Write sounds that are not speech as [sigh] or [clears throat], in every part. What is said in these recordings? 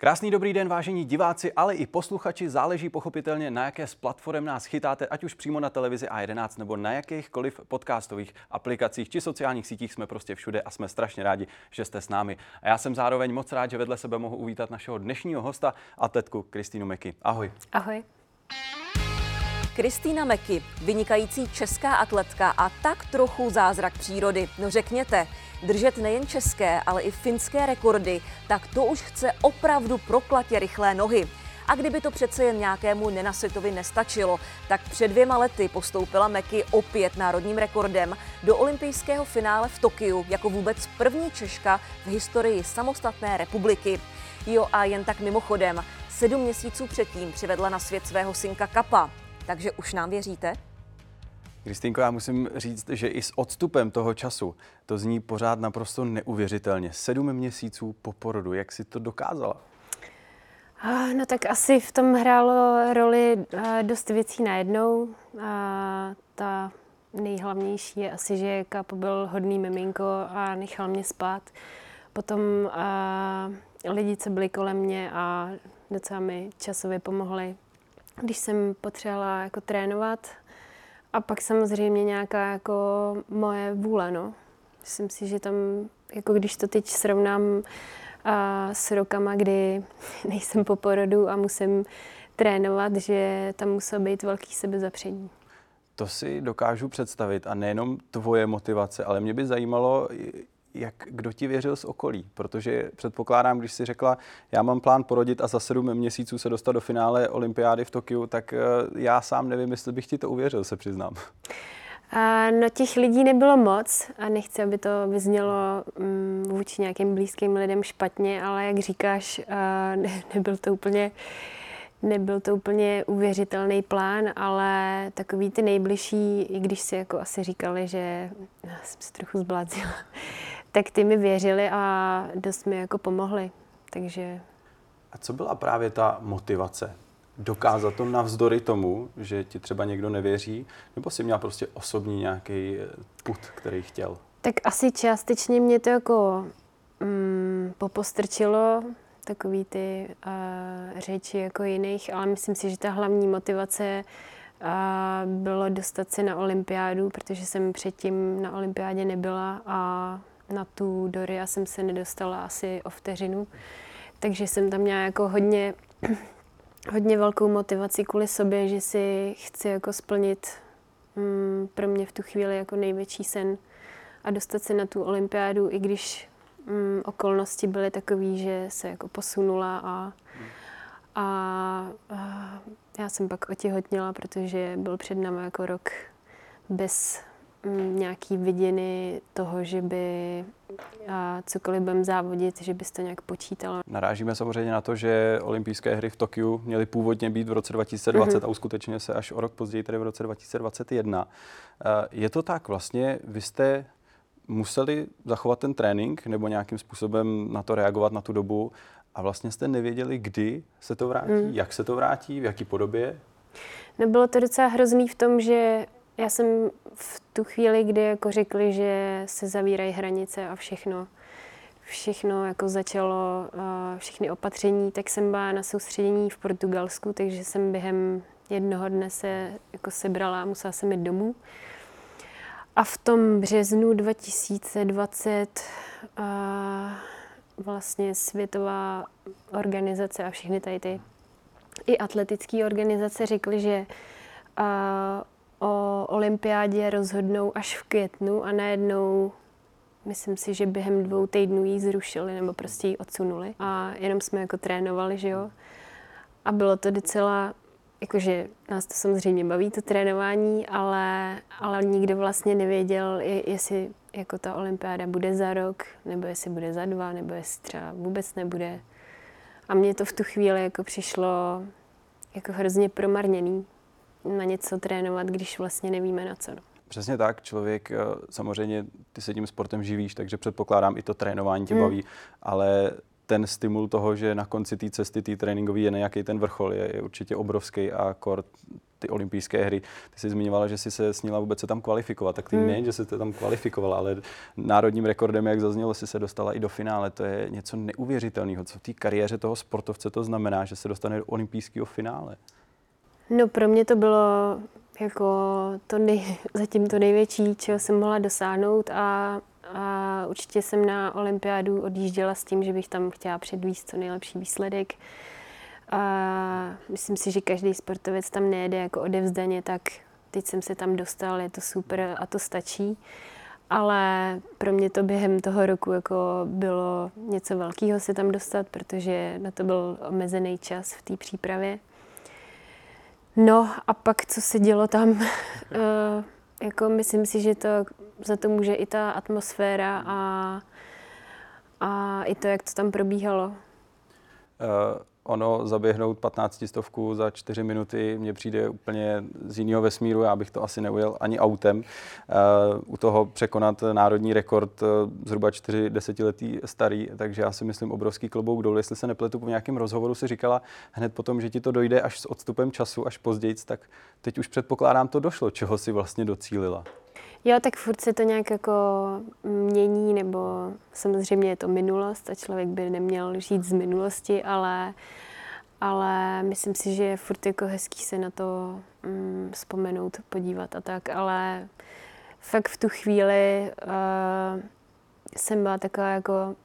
Krásný dobrý den, vážení diváci, ale i posluchači. Záleží pochopitelně, na jaké z platform nás chytáte, ať už přímo na televizi A11 nebo na jakýchkoliv podcastových aplikacích či sociálních sítích. Jsme prostě všude a jsme strašně rádi, že jste s námi. A já jsem zároveň moc rád, že vedle sebe mohu uvítat našeho dnešního hosta, atletku Kristýnu Meky. Ahoj. Ahoj. Kristýna Meky, vynikající česká atletka a tak trochu zázrak přírody. No řekněte, držet nejen české, ale i finské rekordy, tak to už chce opravdu proklatě rychlé nohy. A kdyby to přece jen nějakému nenasvětovi nestačilo, tak před dvěma lety postoupila Meky opět národním rekordem do olympijského finále v Tokiu jako vůbec první Češka v historii samostatné republiky. Jo a jen tak mimochodem, sedm měsíců předtím přivedla na svět svého synka Kapa. Takže už nám věříte? Kristýnko, já musím říct, že i s odstupem toho času to zní pořád naprosto neuvěřitelně. Sedm měsíců po porodu, jak si to dokázala? No tak asi v tom hrálo roli dost věcí najednou. A ta nejhlavnější je asi, že Kapo byl hodný miminko a nechal mě spát. Potom a lidi, co byli kolem mě a docela mi časově pomohli, když jsem potřebovala jako trénovat. A pak samozřejmě nějaká jako moje vůle, no. Myslím si, že tam, jako když to teď srovnám a s rokama, kdy [laughs] nejsem po porodu a musím trénovat, že tam musel být velký sebezapření. To si dokážu představit a nejenom tvoje motivace, ale mě by zajímalo, jak, kdo ti věřil z okolí, protože předpokládám, když si řekla, já mám plán porodit a za sedm měsíců se dostat do finále olympiády v Tokiu, tak eh, já sám nevím, jestli bych ti to uvěřil, se přiznám. A no těch lidí nebylo moc a nechci, aby to vyznělo um, vůči nějakým blízkým lidem špatně, ale jak říkáš, uh, [laughs] ne, nebyl to úplně Nebyl to úplně uvěřitelný plán, ale takový ty nejbližší, i když si jako asi říkali, že no, jsem se trochu zbláznila, tak ty mi věřili a dost mi jako pomohli. Takže... A co byla právě ta motivace? Dokázat to navzdory tomu, že ti třeba někdo nevěří, nebo si měla prostě osobní nějaký eh, put, který chtěl? Tak asi částečně mě to jako mm, popostrčilo, takový ty uh, řeči jako jiných, ale myslím si, že ta hlavní motivace uh, bylo dostat se na olympiádu, protože jsem předtím na olympiádě nebyla a na tu Doria jsem se nedostala asi o vteřinu. Takže jsem tam měla jako hodně, [clears throat] hodně velkou motivaci kvůli sobě, že si chci jako splnit mm, pro mě v tu chvíli jako největší sen a dostat se na tu olympiádu, i když mm, okolnosti byly takové, že se jako posunula a, a, a já jsem pak otěhotněla, protože byl před námi jako rok bez nějaký viděny toho, že by a cokoliv budeme závodit, že bys to nějak počítalo. Narážíme samozřejmě na to, že olympijské hry v Tokiu měly původně být v roce 2020 mm-hmm. a uskutečně se až o rok později, tedy v roce 2021. Eh, je to tak vlastně, vy jste museli zachovat ten trénink nebo nějakým způsobem na to reagovat na tu dobu a vlastně jste nevěděli, kdy se to vrátí, mm. jak se to vrátí, v jaký podobě? No bylo to docela hrozný v tom, že já jsem v tu chvíli, kdy jako řekli, že se zavírají hranice a všechno, všechno jako začalo, všechny opatření, tak jsem byla na soustředění v Portugalsku, takže jsem během jednoho dne se jako sebrala a musela jsem jít domů. A v tom březnu 2020 a vlastně světová organizace a všechny tady ty i atletické organizace řekly, že a, o olympiádě rozhodnou až v květnu a najednou myslím si, že během dvou týdnů ji zrušili nebo prostě ji odsunuli a jenom jsme jako trénovali, že jo. A bylo to docela, jakože nás to samozřejmě baví, to trénování, ale, ale nikdo vlastně nevěděl, jestli jako ta olympiáda bude za rok, nebo jestli bude za dva, nebo jestli třeba vůbec nebude. A mně to v tu chvíli jako přišlo jako hrozně promarněný, na něco trénovat, když vlastně nevíme na co. No. Přesně tak, člověk, eh, samozřejmě ty se tím sportem živíš, takže předpokládám i to trénování tě hmm. baví, ale ten stimul toho, že na konci té cesty, té tréninkové je nějaký ten vrchol, je, je určitě obrovský a kort ty olympijské hry. Ty jsi zmiňovala, že jsi se sněla vůbec se tam kvalifikovat. Tak ty hmm. nejen, že se tam kvalifikovala, ale národním rekordem, jak zaznělo, si se dostala i do finále. To je něco neuvěřitelného. Co v té kariéře toho sportovce to znamená, že se dostane do olympijského finále? No pro mě to bylo jako to nej, [laughs] zatím to největší, čeho jsem mohla dosáhnout a, a určitě jsem na olympiádu odjížděla s tím, že bych tam chtěla předvíst co nejlepší výsledek. A myslím si, že každý sportovec tam nejede jako odevzdaně, tak teď jsem se tam dostal, je to super a to stačí. Ale pro mě to během toho roku jako bylo něco velkého se tam dostat, protože na to byl omezený čas v té přípravě. No a pak, co se dělo tam, [laughs] eh, jako myslím si, že to za to může i ta atmosféra a, a i to, jak to tam probíhalo. Uh, ono zaběhnout 15 stovku za 4 minuty mně přijde úplně z jiného vesmíru, já bych to asi neujel ani autem. Uh, u toho překonat národní rekord uh, zhruba 4 desetiletí starý, takže já si myslím obrovský klobouk dolů. Jestli se nepletu, po nějakém rozhovoru si říkala hned potom, že ti to dojde až s odstupem času, až později, tak teď už předpokládám to došlo, čeho si vlastně docílila. Jo, tak furt se to nějak jako mění, nebo samozřejmě je to minulost a člověk by neměl žít z minulosti, ale, ale myslím si, že je furt jako hezký se na to mm, vzpomenout, podívat a tak, ale fakt v tu chvíli uh, jsem byla taková jako,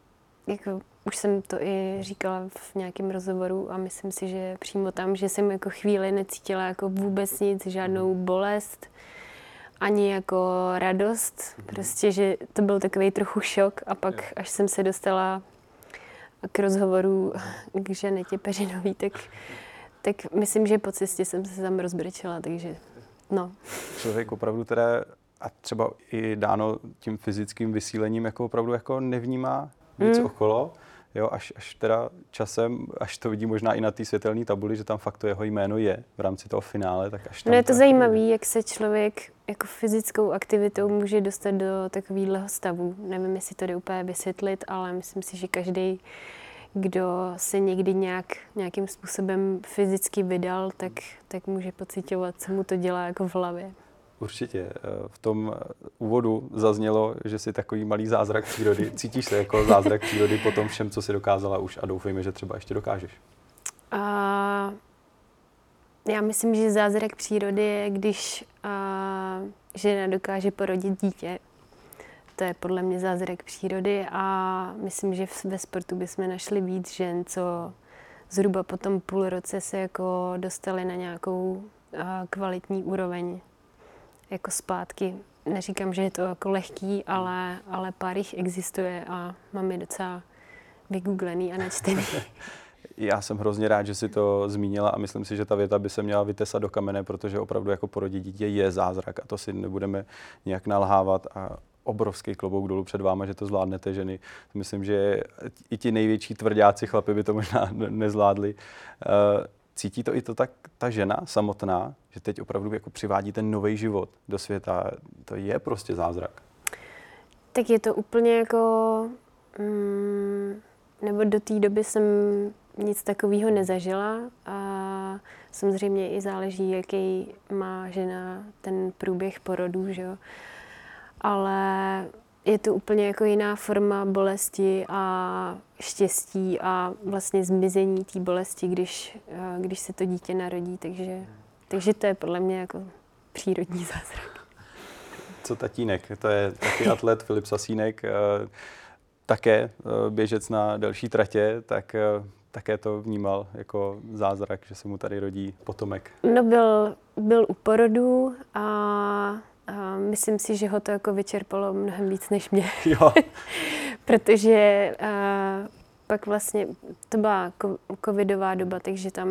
jako už jsem to i říkala v nějakém rozhovoru a myslím si, že přímo tam, že jsem jako chvíli necítila jako vůbec nic, žádnou bolest, ani jako radost, mm-hmm. prostě, že to byl takový trochu šok a pak, až jsem se dostala k rozhovoru k Žanetě Peřinový, tak, tak myslím, že po cestě jsem se tam rozbrečela, takže no. Člověk opravdu teda a třeba i dáno tím fyzickým vysílením jako opravdu jako nevnímá nic mm. okolo jo, až, až teda časem, až to vidí možná i na té světelné tabuli, že tam fakt to jeho jméno je v rámci toho finále, tak až tam... No je to zajímavé, jak se člověk jako fyzickou aktivitou může dostat do takového stavu. Nevím, jestli to jde úplně vysvětlit, ale myslím si, že každý, kdo se někdy nějak, nějakým způsobem fyzicky vydal, tak, tak může pocitovat, co mu to dělá jako v hlavě. Určitě. Eh, v tom eh, úvodu zaznělo, že jsi takový malý zázrak přírody. [laughs] Cítíš se jako zázrak přírody po tom všem, co jsi dokázala už a doufejme, že třeba ještě dokážeš. A já myslím, že zázrak přírody je, když a, žena dokáže porodit dítě. To je podle mě zázrak přírody a myslím, že ve sportu bychom našli víc žen, co zhruba po tom půl roce se jako dostali na nějakou kvalitní úroveň jako zpátky. Neříkám, že je to jako lehký, ale, ale pár jich existuje a mám je docela vygooglený a načtený. [laughs] Já jsem hrozně rád, že si to zmínila a myslím si, že ta věta by se měla vytesat do kamene, protože opravdu jako porodit dítě je zázrak a to si nebudeme nějak nalhávat a obrovský klobouk dolů před váma, že to zvládnete ženy. Myslím, že i ti největší tvrdáci chlapy by to možná [laughs] nezvládli. Cítí to i to tak ta žena samotná, že teď opravdu jako přivádí ten nový život do světa. To je prostě zázrak. Tak je to úplně jako... Mm, nebo do té doby jsem nic takového nezažila a samozřejmě i záleží, jaký má žena ten průběh porodu, že jo. Ale je to úplně jako jiná forma bolesti a štěstí a vlastně zmizení té bolesti, když, eh, když se to dítě narodí, takže, takže to je podle mě jako přírodní zázrak. Co tatínek? To je taky atlet Filip Sasínek, eh, také eh, běžec na delší tratě, tak také to vnímal jako zázrak, že se mu tady rodí potomek. No byl, byl u porodu a a myslím si, že ho to jako vyčerpalo mnohem víc než mě. [laughs] Jo. [laughs] Protože a, pak vlastně to byla covidová doba, takže tam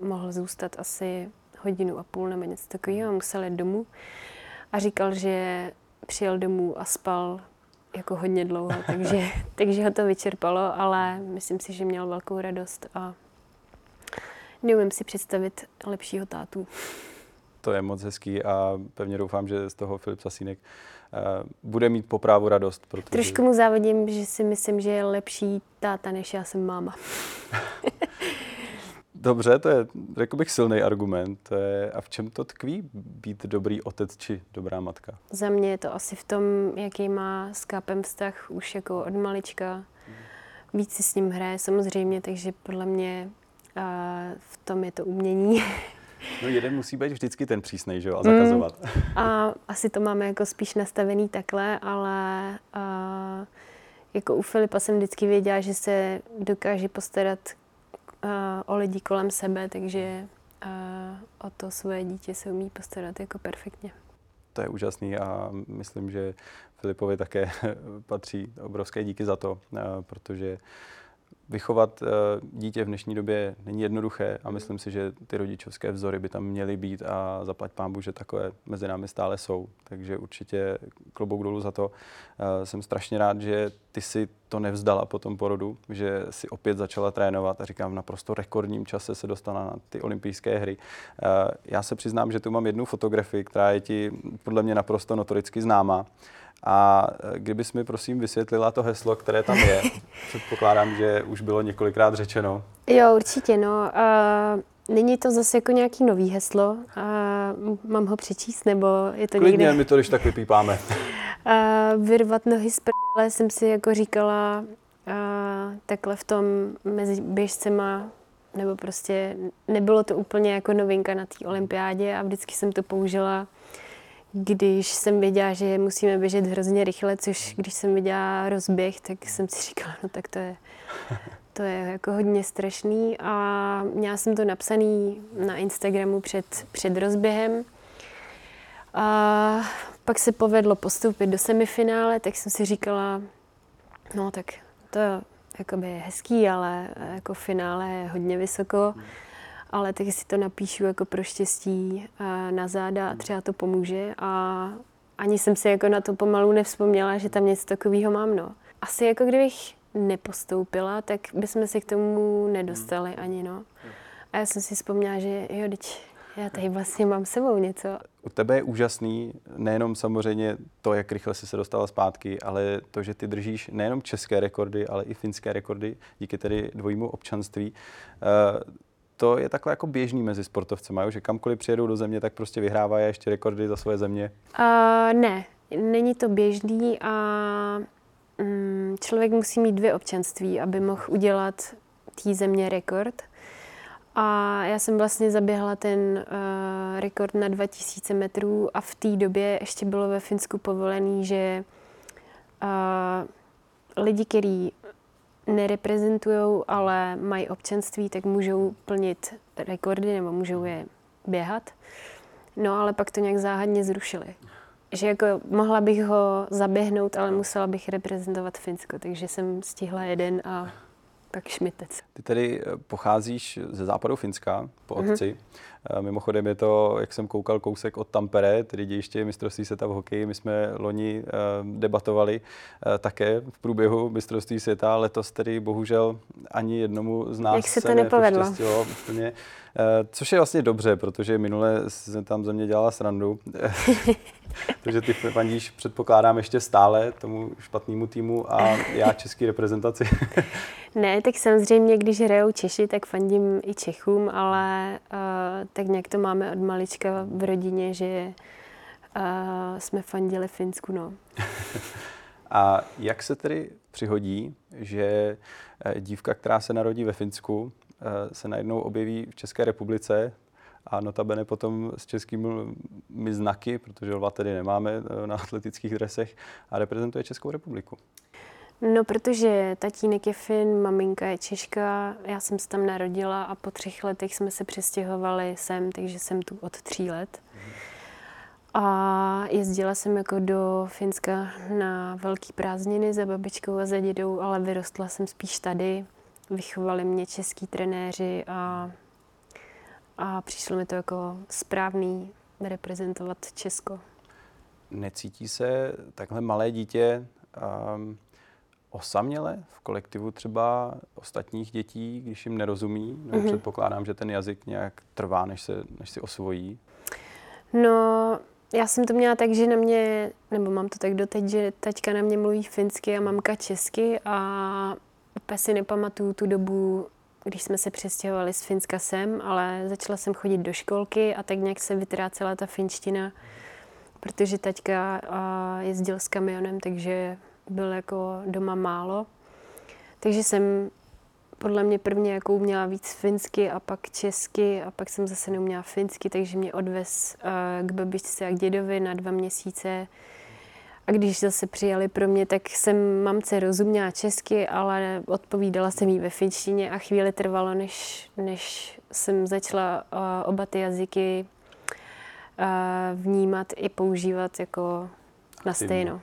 mohl zůstat asi hodinu a půl nebo něco takového. Musel jít domů. A říkal, že přijel domů a spal jako hodně dlouho, [laughs] takže, takže ho to vyčerpalo, ale myslím si, že měl velkou radost a neumím si představit lepšího tátu. To je moc hezký a pevně doufám, že z toho Filip Sasínek uh, bude mít po právu radost. Protože... Trošku mu závodím, že si myslím, že je lepší táta, než já jsem máma. [laughs] Dobře, to je, řekl bych, silný argument. A v čem to tkví být dobrý otec či dobrá matka? Za mě je to asi v tom, jaký má s Kápem vztah už jako od malička. Víc si s ním hraje samozřejmě, takže podle mě a v tom je to umění. [laughs] No jeden musí být vždycky ten přísnej, že jo, a zakazovat. Mm, a asi to máme jako spíš nastavený takhle, ale a, jako u Filipa jsem vždycky věděla, že se dokáže postarat o lidi kolem sebe, takže o to svoje dítě se umí postarat jako perfektně. To je úžasný a myslím, že Filipovi také [laughs] patří obrovské díky za to, protože vychovat eh, dítě v dnešní době není jednoduché a myslím si, že ty rodičovské vzory by tam měly být a zaplať pámbu, že takové mezi námi stále jsou. Takže určitě klobouk dolů za to. Eh, jsem strašně rád, že ty si to nevzdala po tom porodu, že si opět začala trénovat a říkám, v naprosto rekordním čase se dostala na ty olympijské hry. Eh, já se přiznám, že tu mám jednu fotografii, která je ti podle mě naprosto notoricky známá. A e, kdybys mi prosím vysvětlila to heslo, které tam je. [laughs] Předpokládám, že už bylo několikrát řečeno. Jo, určitě. No. Uh, není to zase jako nějaký nový heslo. Uh, mám ho přečíst, nebo je to Klidně, někde... my to když tak vypípáme. uh, [laughs] vyrvat nohy z prdele jsem si jako říkala uh, takhle v tom mezi běžcema nebo prostě nebylo to úplně jako novinka na té olympiádě a vždycky jsem to použila když jsem věděla, že musíme běžet hrozně rychle, což když jsem viděla rozběh, tak jsem si říkala, no tak to je, [laughs] to je jako hodně strašný a měla jsem to napsaný na Instagramu před, před rozběhem. A pak se povedlo postoupit do semifinále, tak jsem si říkala, no tak to je hezký, ale jako finále je hodně vysoko. Hmm ale taky si to napíšu jako pro štěstí na záda a třeba to pomůže a ani jsem si jako na to pomalu nevzpomněla, že tam něco takového mám, no. Asi jako kdybych nepostoupila, tak bychom se k tomu nedostali ani, no. A já jsem si vzpomněla, že jo, teď já tady vlastně mám sebou něco. U tebe je úžasný nejenom samozřejmě to, jak rychle jsi se dostala zpátky, ale to, že ty držíš nejenom české rekordy, ale i finské rekordy díky tedy dvojímu občanství. Uh, to je takhle jako běžný mezi sportovci, mají, že kamkoliv přijedou do země, tak prostě vyhrávají ještě rekordy za svoje země? Uh, ne, není to běžný a um, člověk musí mít dvě občanství, aby mohl udělat té země rekord. A já jsem vlastně zaběhla ten uh, rekord na 2000 metrů a v té době ještě bylo ve Finsku povolený, že uh, lidi, kteří nereprezentují, ale mají občanství, tak můžou plnit rekordy nebo můžou je běhat. No ale pak to nějak záhadně zrušili. Že jako mohla bych ho zaběhnout, ale musela bych reprezentovat Finsko, takže jsem stihla jeden a tak šmitec. Ty tedy eh, pocházíš ze západu Finska po mhm. otci. Mm-hmm. Mimochodem je to, jak jsem koukal, kousek od Tampere, tedy dějiště mistrovství světa v hokeji. My jsme loni debatovali také v průběhu mistrovství světa. Letos tedy bohužel ani jednomu z nás jak se to nepovedlo. Úplně. Což je vlastně dobře, protože minule se tam země dělala srandu. [laughs] Takže ty fandíš, předpokládám, ještě stále tomu špatnému týmu a já český reprezentaci. [laughs] ne, tak samozřejmě, když hrajou Češi, tak fandím i Čechům, ale uh, tak nějak to máme od malička v rodině, že uh, jsme fandili Finsku, no. [laughs] a jak se tedy přihodí, že eh, dívka, která se narodí ve Finsku, se najednou objeví v České republice, a notabene potom s českými znaky, protože lva tedy nemáme eh, na atletických dresech a reprezentuje Českou republiku. No, protože tatínek je Fin, maminka je Češka, já jsem se tam narodila a po třech letech jsme se přestěhovali sem, takže jsem tu od tří let. A jezdila jsem jako do Finska na velký prázdniny za babičkou a za dědou, ale vyrostla jsem spíš tady. Vychovali mě český trenéři a a přišlo mi to jako správný reprezentovat Česko. Necítí se takhle malé dítě um, osaměle v kolektivu třeba ostatních dětí, když jim nerozumí? Nebo mm-hmm. předpokládám, že ten jazyk nějak trvá, než, se, než si osvojí? No, já jsem to měla tak, že na mě, nebo mám to tak doteď, že taťka na mě mluví finsky a mamka česky a úplně si nepamatuju tu dobu, když jsme se přestěhovali z Finska sem, ale začala jsem chodit do školky a tak nějak se vytrácela ta finština, protože taťka jezdil s kamionem, takže byl jako doma málo. Takže jsem podle mě prvně jako uměla víc finsky a pak česky a pak jsem zase neuměla finsky, takže mě odvez uh, k babičce a k dědovi na dva měsíce. A když zase přijali pro mě, tak jsem mamce rozuměla česky, ale odpovídala jsem jí ve finštině a chvíli trvalo, než, než jsem začala uh, oba ty jazyky uh, vnímat i používat jako na stejno.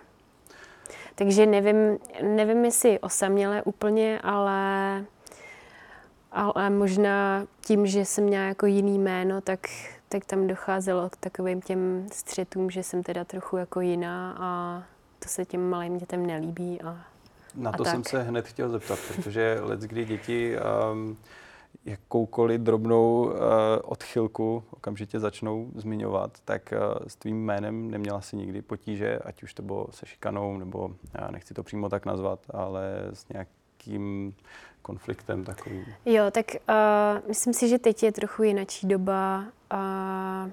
Takže nevím, nevím, jestli osaměle úplně, ale ale možná tím, že jsem měla jako jiný jméno, tak, tak tam docházelo k takovým těm střetům, že jsem teda trochu jako jiná a to se těm malým dětem nelíbí. A, Na a to tak. jsem se hned chtěl zeptat, protože let, kdy děti um, jakoukoliv drobnou uh, odchylku okamžitě začnou zmiňovat, tak uh, s tvým jménem neměla si nikdy potíže, ať už to bylo se šikanou, nebo já nechci to přímo tak nazvat, ale s nějakým konfliktem takovým. Jo, tak uh, myslím si, že teď je trochu jinačí doba, uh,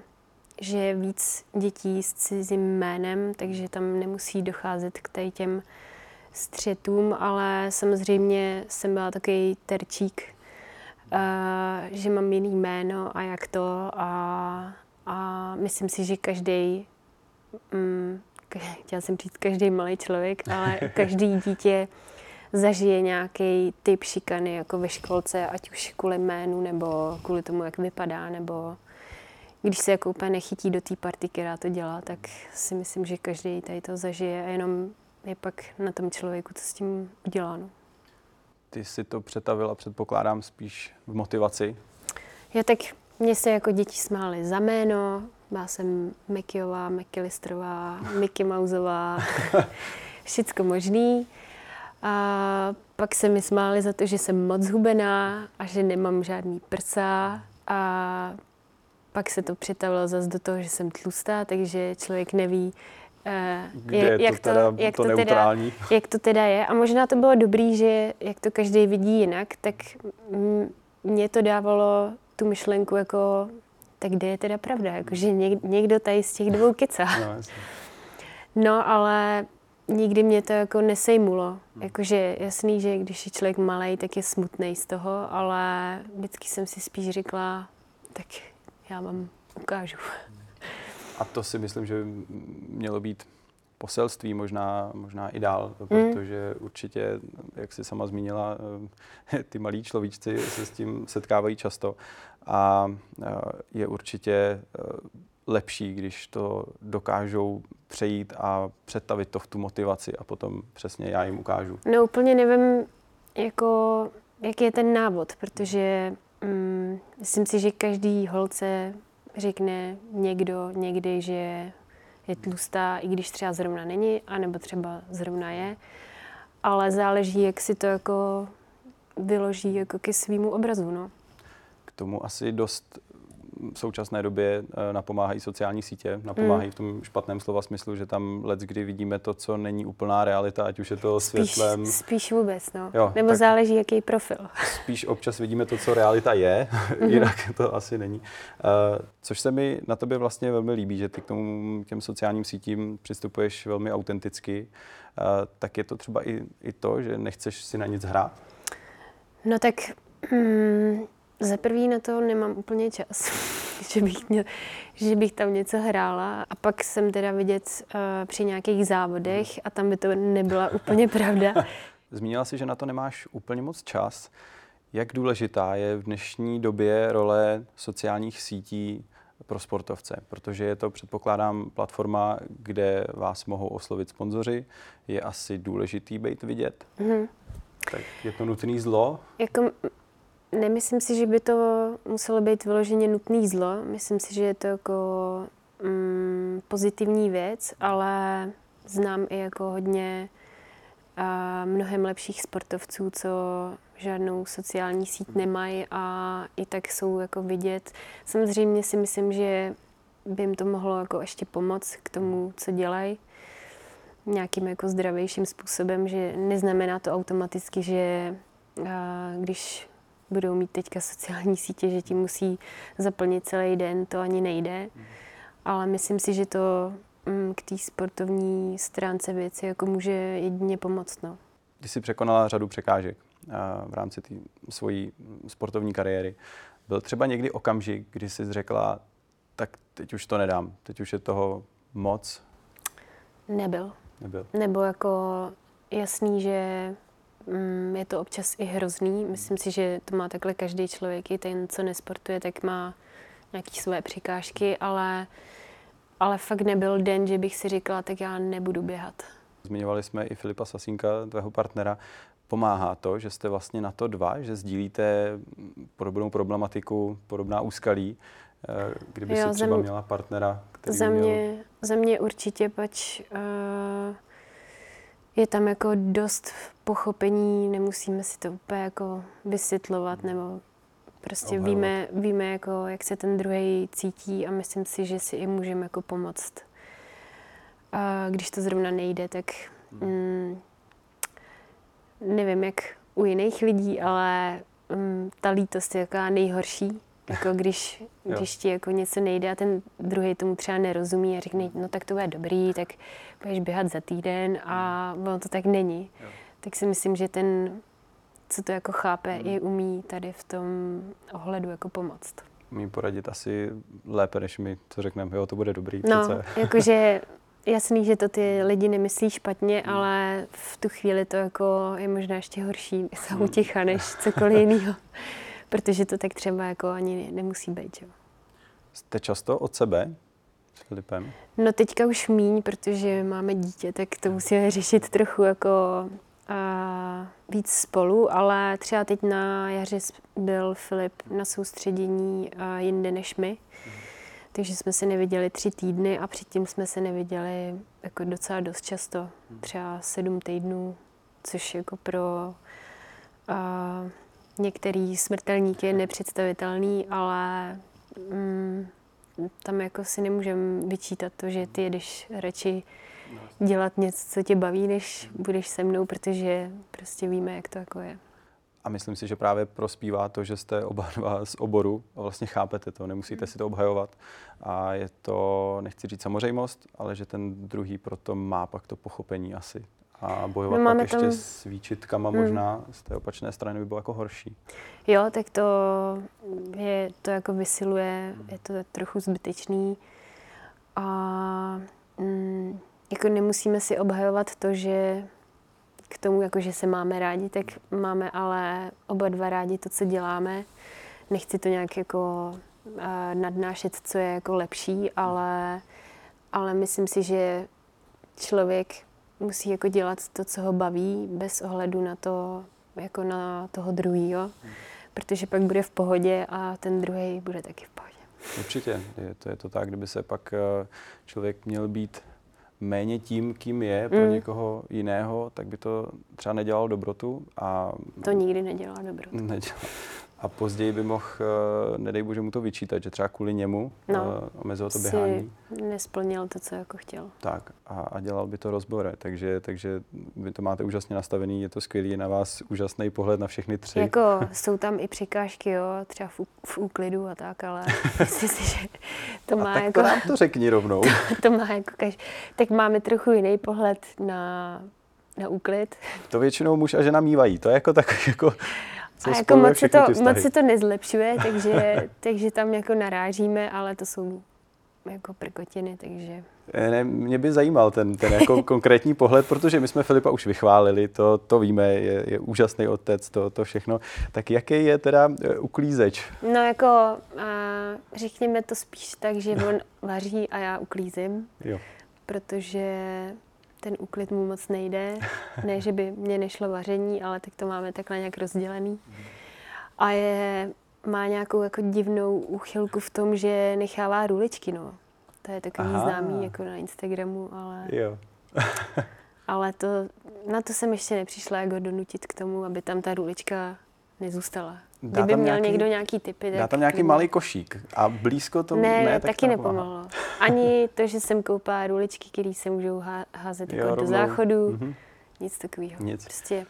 že je víc dětí s cizím jménem, takže tam nemusí docházet k těm střetům, ale samozřejmě jsem byla takový terčík, uh, že mám jiný jméno a jak to a, a myslím si, že každý, um, chtěla jsem říct každý malý člověk, ale [laughs] každý dítě zažije nějaký typ šikany jako ve školce, ať už kvůli jménu, nebo kvůli tomu, jak vypadá, nebo když se jako úplně nechytí do té party, která to dělá, tak si myslím, že každý tady to zažije a jenom je pak na tom člověku, co s tím udělá. No. Ty si to přetavila, předpokládám, spíš v motivaci. Já tak mě se jako děti smály za jméno, byla jsem Mekyová, Mekylistrová, Mickey Mouseová, [laughs] všecko možný. A pak se mi smáli za to, že jsem moc hubená a že nemám žádný prsa. A pak se to přetavilo zase do toho, že jsem tlustá, takže člověk neví, Kde je, jak, to, teda, jak, to, to teda, jak to teda je. A možná to bylo dobrý, že jak to každý vidí jinak, tak mě to dávalo tu myšlenku jako, tak kde je teda pravda? Jako, že někdo tady z těch dvou kecá. No, no ale nikdy mě to jako nesejmulo. Jakože jasný, že když je člověk malý, tak je smutný z toho, ale vždycky jsem si spíš řekla, tak já vám ukážu. A to si myslím, že mělo být poselství možná, možná i dál, hmm. protože určitě, jak jsi sama zmínila, eh, ty malí človíčci se s tím setkávají často a eh, je určitě eh, lepší, když to dokážou přejít a přetavit to v tu motivaci a potom přesně já jim ukážu. No úplně nevím, jako, jaký je ten návod, protože mm, myslím si, že každý holce řekne někdo někdy, že je tlustá, i když třeba zrovna není, anebo třeba zrovna je. Ale záleží, jak si to jako vyloží jako ke svýmu obrazu. No. K tomu asi dost v současné době eh, napomáhají sociální sítě, napomáhají mm. v tom špatném slova smyslu, že tam let, kdy vidíme to, co není úplná realita, ať už je to světlem. Spíš, spíš vůbec, no. Jo, Nebo záleží, jaký profil. Spíš občas vidíme to, co realita je, mm-hmm. [laughs] jinak to asi není. Uh, což se mi na tobě vlastně velmi líbí, že ty k tomu těm sociálním sítím přistupuješ velmi autenticky. Uh, tak je to třeba i, i to, že nechceš si na nic hrát? No tak mm, za prvý na to nemám úplně čas, [laughs] že, bych měl, že bych tam něco hrála a pak jsem teda vidět uh, při nějakých závodech a tam by to nebyla úplně pravda. [laughs] Zmínila si, že na to nemáš úplně moc čas. Jak důležitá je v dnešní době role sociálních sítí pro sportovce, protože je to, předpokládám, platforma, kde vás mohou oslovit sponzoři. Je asi důležitý být vidět. Mm-hmm. Tak je to nutný zlo? Jako Nemyslím si, že by to muselo být vyloženě nutný zlo. Myslím si, že je to jako mm, pozitivní věc, ale znám i jako hodně a mnohem lepších sportovců, co žádnou sociální síť nemají a i tak jsou jako vidět. Samozřejmě si myslím, že by jim to mohlo jako ještě pomoct k tomu, co dělají nějakým jako zdravějším způsobem, že neznamená to automaticky, že a, když budou mít teďka sociální sítě, že ti musí zaplnit celý den, to ani nejde. Ale myslím si, že to mm, k té sportovní stránce věci jako může jedině pomoct. No. Ty jsi překonala řadu překážek v rámci té svojí sportovní kariéry. Byl třeba někdy okamžik, kdy jsi řekla, tak teď už to nedám, teď už je toho moc? Nebyl. Nebyl. Nebo jako jasný, že mm, je to občas i hrozný. Myslím si, že to má takhle každý člověk, i ten, co nesportuje, tak má nějaké své překážky, ale, ale fakt nebyl den, že bych si říkala, tak já nebudu běhat. Zmiňovali jsme i Filipa Sasínka, tvého partnera. Pomáhá to, že jste vlastně na to dva, že sdílíte podobnou problematiku, podobná úskalí, eh, kdyby jo, si třeba mě, měla partnera, který za mě, měl... Za mě určitě, pač uh, je tam jako dost pochopení, nemusíme si to úplně jako vysvětlovat, nebo prostě víme, víme jako, jak se ten druhý cítí a myslím si, že si i můžeme jako pomoct. A když to zrovna nejde, tak mm, nevím, jak u jiných lidí, ale mm, ta lítost je taková nejhorší. Jako když, když ti jako něco nejde a ten druhý tomu třeba nerozumí a řekne, no tak to bude dobrý, tak budeš běhat za týden a ono to tak není. Jo. Tak si myslím, že ten, co to jako chápe, hmm. i umí tady v tom ohledu jako pomoct. Umí poradit asi lépe, než my, co řekneme, jo, to bude dobrý. No, přece. [laughs] jakože jasný, že to ty lidi nemyslí špatně, hmm. ale v tu chvíli to jako je možná ještě horší [laughs] za uticha, než cokoliv jiného. Protože to tak třeba jako ani nemusí být, jo. Jste často od sebe s Filipem? No teďka už míň, protože máme dítě, tak to musíme řešit trochu jako a víc spolu, ale třeba teď na jaře byl Filip na soustředění jinde než my. Takže jsme se neviděli tři týdny a předtím jsme se neviděli jako docela dost často, třeba sedm týdnů, což jako pro a, některý smrtelníky je nepředstavitelný, ale mm, tam jako si nemůžeme vyčítat to, že ty jedeš radši dělat něco, co tě baví, než budeš se mnou, protože prostě víme, jak to jako je. A myslím si, že právě prospívá to, že jste oba dva z oboru a vlastně chápete to, nemusíte si to obhajovat. A je to, nechci říct samozřejmost, ale že ten druhý proto má pak to pochopení asi. A bojovat no, pak ještě tam... s výčitkama hmm. možná z té opačné strany by bylo jako horší. Jo, tak to je, to jako vysiluje, hmm. je to trochu zbytečný. A mm, jako nemusíme si obhajovat to, že k tomu, jako že se máme rádi, tak máme ale oba dva rádi to, co děláme. Nechci to nějak jako uh, nadnášet, co je jako lepší, ale, ale myslím si, že člověk musí jako dělat to, co ho baví, bez ohledu na to, jako na toho druhého, protože pak bude v pohodě a ten druhý bude taky v pohodě. Určitě, je to, je to tak, kdyby se pak eh, člověk měl být méně tím, kým je pro mm. někoho jiného, tak by to třeba nedělalo dobrotu. A to nikdy nedělá dobrotu. [laughs] Nedělá. A později by mohl, uh, nedej bože mu to vyčítat, že třeba kvůli němu no, uh, omezil to běhání. nesplnil to, co jako chtěl. Tak a, a dělal by to rozbore, takže, takže vy to máte úžasně nastavený, je to skvělý, na vás úžasný pohled na všechny tři. Jako jsou tam i překážky, jo, třeba v, v úklidu a tak, ale [laughs] myslím si, že to má a tak jako... to nám to řekni rovnou. [laughs] to, to má jako kaž... Tak máme trochu jiný pohled na, na úklid. To většinou muž a žena mývají, to je jako tak jako co a jako moc se, to, moc se to nezlepšuje, takže, [laughs] takže tam jako narážíme, ale to jsou jako prkotiny, takže... Eh, ne, mě by zajímal ten, ten jako [laughs] konkrétní pohled, protože my jsme Filipa už vychválili, to, to víme, je, je úžasný otec, to, to všechno. Tak jaký je teda eh, uklízeč? No jako, a, řekněme to spíš tak, že [laughs] on vaří a já uklízím, jo. protože ten úklid mu moc nejde. Ne, že by mě nešlo vaření, ale tak to máme takhle nějak rozdělený. A je, má nějakou jako divnou úchylku v tom, že nechává ruličky, no. To je takový Aha. známý jako na Instagramu, ale... Jo. [laughs] ale to, na to jsem ještě nepřišla, jak ho donutit k tomu, aby tam ta rulička nezůstala. Dá Kdyby tam měl nějaký- někdo nějaký typy, tak Dá tam nějaký malý košík a blízko to Ne, ne ne tak taky nepomohlo. [laughs] Ani to, že jsem koupila ruličky, které se můžou há- házet Jo, jako do záchodu, Mhm. nic takového. Nic. Prostě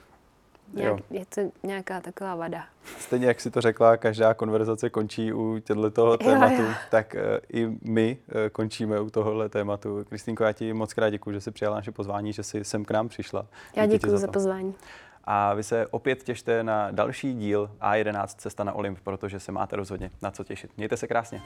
nějak, je to nějaká taková vada. Stejně jak si to řekla, každá konverzace končí u těchto Jo, tématu, jo. tak eh, i my eh, končíme u tohohle tématu. Kristýnko, já ti moc krát děkuji, že jsi přijala naše pozvání, že jsi sem k nám přišla. Já děkuji za to. pozvání. A vy se opět těšte na další díl A11 Cesta na Olymp, protože se máte rozhodně na co těšit. Mějte se krásně.